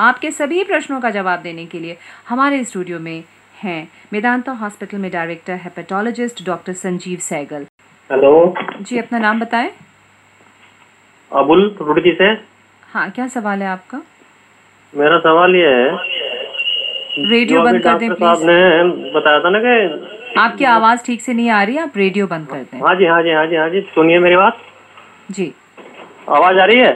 आपके सभी प्रश्नों का जवाब देने के लिए हमारे स्टूडियो में हैं मेदांता हॉस्पिटल में director hepatologist doctor Sanjeev Saigal hello. जी अपना नाम बताएँ। अबुल रुड़की से। हाँ क्या सवाल है आपका? मेरा सवाल ये है। रेडियो बंद कर दें साहब ने बताया था ना कि आपकी आवाज़ ठीक से नहीं आ रही आप रेडियो बंद कर दें। हाँ जी हाँ जी हाँ जी हाँ जी सुनिए मेरी बात। जी। आवाज़ आ रही हाँ?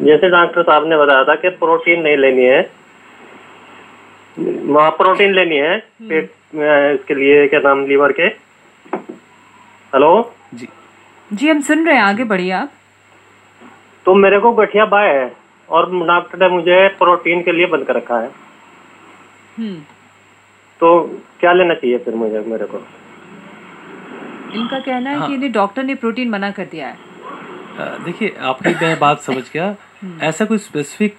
जैसे डॉक्टर साहब ने बताया था कि प्रोटीन नहीं लेनी है। वहाँ प्रोटीन लेनी है पेट इसके लिए क्या नाम लीवर के? हेलो? जी। जी हम सुन रहे हैं आगे बढ़िए आप। तो मेरे को गठिया बाय है और डॉक्टर ने मुझे प्रोटीन के लिए बंद कर रखा है। हम्म। तो क्या लेना चाहिए फिर मुझे मेरे को? इनका कहना है हाँ। कि डॉक्टर ने प्रोटीन मना कर दिया है। देखिए आपकी मैं बात समझ गया। ऐसा कोई स्पेसिफिक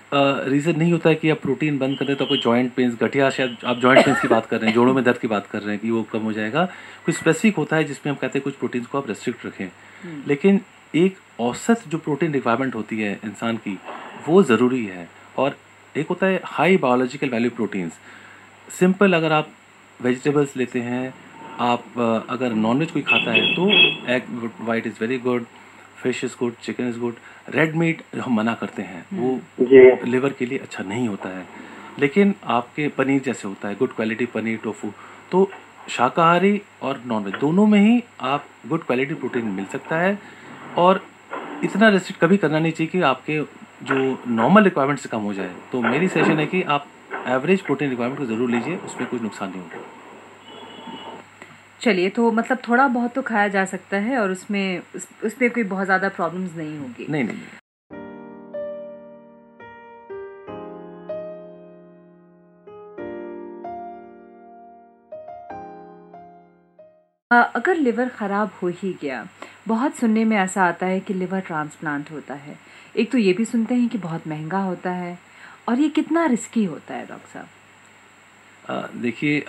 रीज़न नहीं होता है कि आप प्रोटीन बंद कर दें तो कोई जॉइंट पेन्स गठिया शायद आप जॉइंट पेन्स की बात कर रहे हैं जोड़ों में दर्द की बात कर रहे हैं कि वो कम हो जाएगा। कोई स्पेसिफिक होता है जिसमें हम कहते हैं कुछ प्रोटीन्स को आप रेस्ट्रिक्ट रखें। लेकिन एक औसत जो प्रोटीन रिक्वायरमेंट होती है इंसान की वो ज़रूरी है। और एक होता है high biological value proteins simple अगर आप वेजिटेबल्स लेते हैं आप अ, अगर नॉनवेज कोई खाता है तो egg white is very good fish is good chicken is good red meat जो हम मना करते हैं। वो लिवर के लिए अच्छा नहीं होता है। लेकिन आपके पनीर जैसे होता है गुड क्वालिटी पनीर टोफू तो शाकाहारी और नॉनवेज दोनों में ही आप गुड क्वालिटी प्रोटीन मिल सकता है। और इतना रेस्ट्रिक्ट कभी करना नहीं चाहिए कि आपके जो नॉर्मल रिक्वायरमेंट से कम हो जाए। तो मेरी सजेशन है कि आप एवरेज प्रोटीन रिक्वायरमेंट को ज़रूर लीजिए उसमें कुछ नुकसान नहीं होगा। चलिए तो मतलब थोड़ा बहुत तो खाया जा सकता है और उसमें उस, पर कोई बहुत ज़्यादा प्रॉब्लम्स नहीं होगी। नहीं नहीं। अगर लिवर ख़राब हो ही गया बहुत सुनने में ऐसा आता है कि लिवर ट्रांसप्लांट होता है। एक तो ये भी सुनते हैं कि बहुत महँगा होता है और ये कितना रिस्की होता है डॉक्टर साहब? देखिए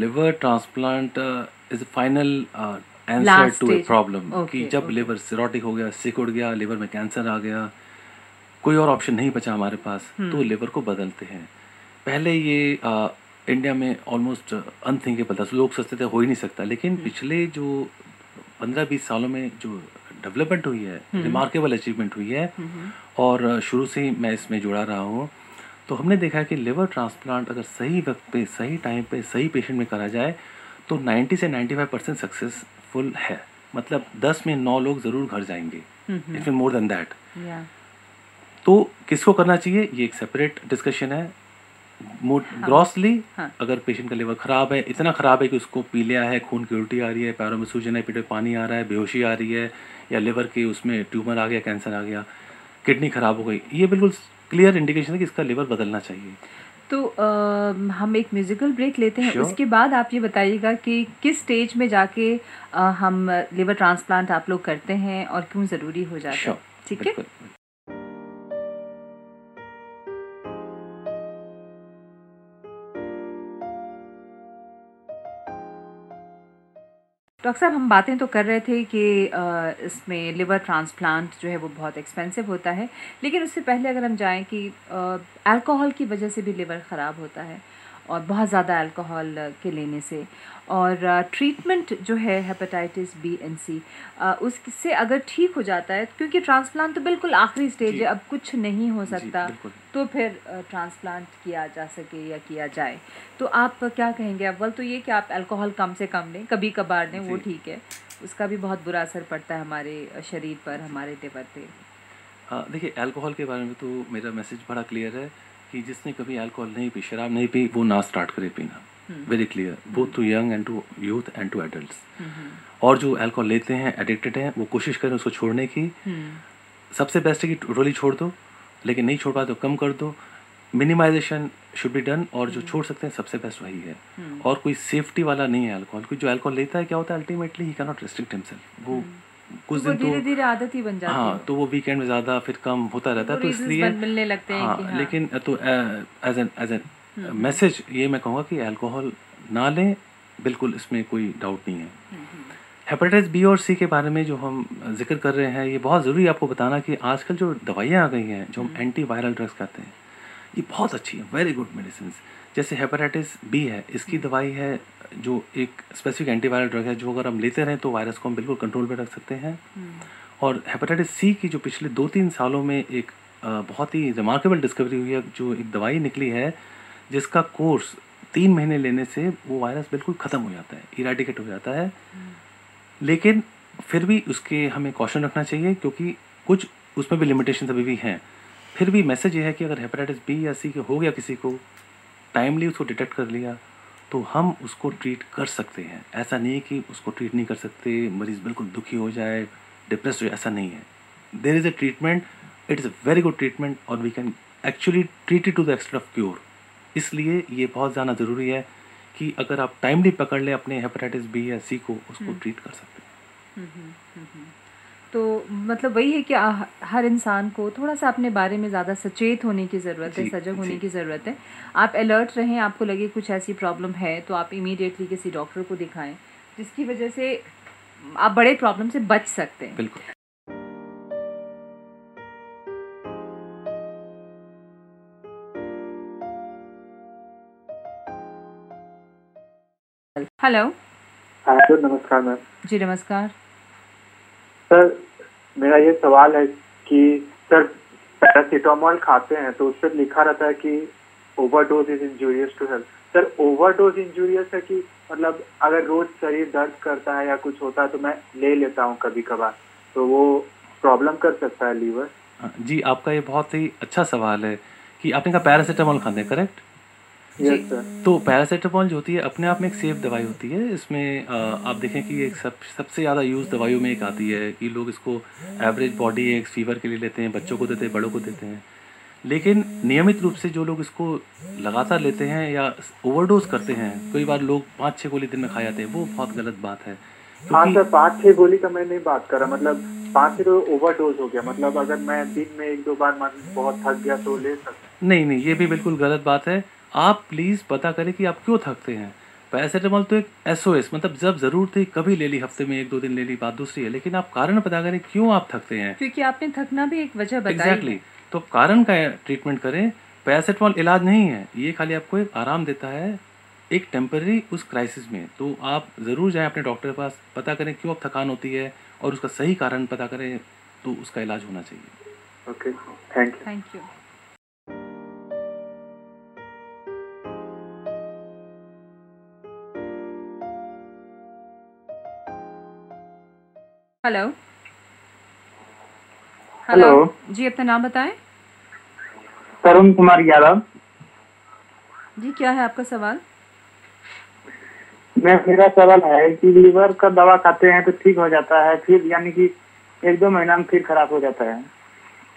liver transplant is final answer to a problem कि जब okay. लिवर सिरोटिक हो गया सिकुड़ गया लिवर में कैंसर आ गया कोई और ऑप्शन नहीं बचा हमारे पास तो लिवर को बदलते हैं। पहले ये अ, इंडिया में ऑलमोस्ट अनथिंकेबल था लोग सोचते थे हो ही नहीं सकता लेकिन पिछले जो पंद्रह बीस सालों में जो डेवलपमेंट हुई है रिमार्केबल अचीवमेंट हुई है और शुरू से ही मैं इसमें जुड़ा रहा हूँ। तो हमने देखा है कि लिवर ट्रांसप्लांट अगर सही वक्त पे सही टाइम पे सही पेशेंट में करा जाए तो 90 से 95 परसेंट सक्सेसफुल है। मतलब 10 में 9 लोग ज़रूर घर जाएँगे। इफ़ मोर देन दैट तो किसको करना चाहिए? ये एक सेपरेट डिस्कशन है। ग्रॉसली हाँ। अगर पेशेंट का लिवर खराब है इतना खराब है कि उसको पीलिया है खून की उल्टी आ रही है पैरों में सूजन है पेट में पानी आ रहा है बेहोशी आ रही है या लिवर के उसमें ट्यूमर आ गया कैंसर आ गया किडनी खराब हो गई ये बिल्कुल क्लियर इंडिकेशन है कि इसका लिवर बदलना चाहिए। तो आ, हम एक म्यूजिकल ब्रेक लेते हैं। Sure. उसके बाद आप ये बताइएगा कि किस स्टेज में जाके आ, हम लिवर ट्रांसप्लांट आप लोग करते हैं और क्यों ज़रूरी हो जाता है। ठीक है? डॉक्टर साहब, हम बातें तो कर रहे थे कि इसमें लिवर ट्रांसप्लांट जो है वो बहुत एक्सपेंसिव होता है। लेकिन उससे पहले अगर हम जाएँ कि अल्कोहल की वजह से भी लिवर ख़राब होता है। और बहुत ज़्यादा अल्कोहल के लेने से। और ट्रीटमेंट जो है हेपेटाइटिस बी एन सी उससे अगर ठीक हो जाता है क्योंकि ट्रांसप्लांट तो बिल्कुल आखिरी स्टेज है अब कुछ नहीं हो सकता तो फिर ट्रांसप्लांट किया जा सके या किया जाए। तो आप क्या कहेंगे? अव्वल तो ये कि आप अल्कोहल कम से कम लें कभी कभार लें वो ठीक है। उसका भी बहुत बुरा असर पड़ता है हमारे शरीर पर हमारे लिवर पे। हाँ देखिए अल्कोहल के बारे में तो मेरा मैसेज बड़ा क्लियर है। कि जिसने कभी अल्कोहल नहीं पी शराब नहीं पी वो ना स्टार्ट करे पीना। Very clear both to young and to youth and to adult और जो अल्कोहल लेते हैं एडिक्टेड हैं वो कोशिश करें उसको छोड़ने की। सबसे बेस्ट है कि टोटली छोड़ दो लेकिन नहीं छोड़ पाए तो कम कर दो। मिनिमाइजेशन शुड बी डन और जो छोड़ सकते हैं सबसे बेस्ट वही है। और कोई सेफ्टी वाला नहीं है अल्कोहल क्योंकि जो अल्कोहल लेता है क्या होता है ultimately he can not restrict himself वो कुछ दिन धीरे तो धीरे आदत ही बन जाती हाँ तो वो वीकेंड में ज़्यादा फिर कम होता रहता है तो इसलिए मिलने लगते हैं हाँ, हाँ। लेकिन तो as an as an message ये मैं कहूँगा कि अल्कोहल ना लें बिल्कुल इसमें कोई डाउट नहीं है। हेपेटाइटिस बी और सी के बारे में जो हम ज़िक्र कर रहे हैं ये बहुत ज़रूरी आपको बताना कि आजकल जो दवाइयाँ आ गई हैं जो हम एंटी वायरल ड्रग्स कहते हैं ये बहुत अच्छी है वेरी गुड मेडिसिन जैसे हेपेटाइटिस बी है इसकी दवाई है जो एक स्पेसिफिक एंटीवायरल ड्रग है जो अगर हम लेते रहें तो वायरस को हम बिल्कुल कंट्रोल में रख सकते हैं। और हेपेटाइटिस सी की जो पिछले दो तीन सालों में एक बहुत ही रिमार्केबल डिस्कवरी हुई है जो एक दवाई निकली है जिसका कोर्स तीन महीने लेने से वो वायरस बिल्कुल ख़त्म हो जाता है इराडिकेट हो जाता है। लेकिन फिर भी उसके हमें कॉशन रखना चाहिए क्योंकि कुछ उसमें भी लिमिटेशन अभी भी हैं। फिर भी मैसेज ये है कि अगर हेपेटाइटिस बी या सी के हो गया किसी को टाइमली उसको डिटेक्ट कर लिया तो हम उसको ट्रीट कर सकते हैं। ऐसा नहीं है कि उसको ट्रीट नहीं कर सकते मरीज़ बिल्कुल दुखी हो जाए डिप्रेस हो जाए ऐसा नहीं है। There is a treatment it is a very good treatment और we can actually treat it to the extent of cure इसलिए ये बहुत ज़्यादा ज़रूरी है कि अगर आप टाइमली पकड़ लें अपने हेपेटाइटिस बी या सी को उसको ट्रीट कर सकते हैं। तो मतलब वही है कि हर इंसान को थोड़ा सा अपने बारे में ज़्यादा सचेत होने की ज़रूरत है सजग होने की ज़रूरत है। आप अलर्ट रहें आपको लगे कुछ ऐसी प्रॉब्लम है तो आप इमीडिएटली किसी डॉक्टर को दिखाएँ जिसकी वजह से आप बड़े प्रॉब्लम से बच सकते हैं। बिल्कुल। हेलो हेलो नमस्कार मैम। जी नमस्कार। सर मेरा ये सवाल है कि सर पैरासीटामोल खाते हैं तो उस पर लिखा रहता है कि overdose is injurious to health sir overdose injurious है कि मतलब अगर रोज शरीर दर्द करता है या कुछ होता है तो मैं ले लेता हूँ कभी कभार तो वो प्रॉब्लम कर सकता है लीवर जी, आपका ये बहुत ही अच्छा सवाल है कि आपने कहा पैरासीटामोल खाते हैं करेक्ट तो पैरासीटामोल जो होती है अपने आप में एक सेफ़ दवाई होती है। इसमें आप देखें कि एक सब सबसे ज़्यादा यूज़ दवाइयों में एक आती है कि लोग इसको एवरेज बॉडी एक फीवर के लिए लेते हैं बच्चों को देते हैं बड़ों को देते हैं। लेकिन नियमित रूप से जो लोग इसको लगातार लेते हैं या ओवरडोज करते हैं कई बार लोग पाँच छः गोली दिन में खा जाते हैं वो बहुत गलत बात है। हाँ सर पाँच छः गोली का मैं नहीं बात कर रहा मतलब पाँच छः तो ओवरडोज हो गया। मतलब अगर मैं दिन में एक दो बार बहुत थक गया तो ले सकता नहीं नहीं ये भी बिल्कुल गलत बात है। आप प्लीज़ पता करें कि आप क्यों थकते हैं। पैरासीटामोल तो एक एसओएस मतलब जब ज़रूर थी कभी ले ली हफ़्ते में एक दो दिन ले ली बात दूसरी है लेकिन आप कारण पता करें क्यों आप थकते हैं। क्योंकि आपने थकना भी एक वजह बताई एग्जैक्टली exactly. तो कारण का ट्रीटमेंट करें। पैरासीटामोल इलाज नहीं है ये खाली आपको एक आराम देता है एक टेम्पररी उस क्राइसिस में। तो आप ज़रूर जाएँ अपने डॉक्टर के पास पता करें क्यों आप थकान होती है और उसका सही कारण पता करें तो उसका इलाज होना चाहिए। Okay thank you thank you hello hello जी अपना नाम बताएँ। तरुण कुमार यादव। जी क्या है आपका सवाल? मैं मेरा सवाल है कि लीवर का दवा खाते हैं तो ठीक हो जाता है फिर यानी कि एक दो महीना में फिर खराब हो जाता है।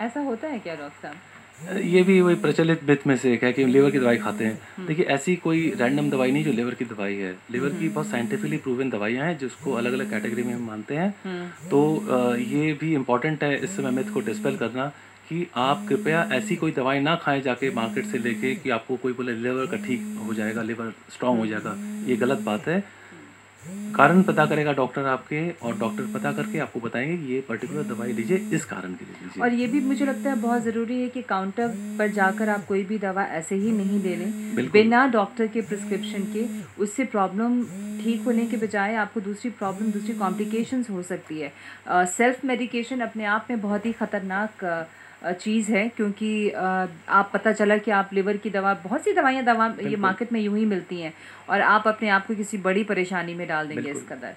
ऐसा होता है क्या डॉक्टर साहब? ये भी वही प्रचलित मिथ में से एक है कि लिवर की दवाई खाते हैं हम्म। देखिए ऐसी कोई रैंडम दवाई नहीं जो लिवर की दवाई है लिवर की हम्म। बहुत साइंटिफिकली प्रूवन दवाइयाँ हैं जिसको अलग अलग कैटेगरी में हम मानते हैं हम्म। तो ये भी इंपॉर्टेंट है इस समय मिथ को डिस्पेल करना कि आप कृपया ऐसी कोई दवाई ना खाएँ जाके मार्केट से लेके कि आपको कोई बोले लिवर का ठीक हो जाएगा लिवर स्ट्रांग हो जाएगा ये गलत बात है कारण पता करेगा डॉक्टर आपके और डॉक्टर पता करके आपको बताएँगे कि ये पर्टिकुलर दवाई लीजिए इस कारण के लिए लीजिए। और ये भी मुझे लगता है बहुत ज़रूरी है कि काउंटर पर जाकर आप कोई भी दवा ऐसे ही नहीं ले लें। बिना डॉक्टर के प्रिस्क्रिप्शन के उससे प्रॉब्लम ठीक होने के बजाय आपको दूसरी प्रॉब्लम दूसरी कॉम्प्लिकेशंस हो सकती है। सेल्फ मेडिकेशन अपने आप में बहुत ही ख़तरनाक चीज़ है क्योंकि आप पता चला कि आप लिवर की दवा बहुत सी दवाइयाँ दवा ये मार्केट में यूँ ही मिलती हैं और आप अपने आप को किसी बड़ी परेशानी में डाल देंगे इस कदर।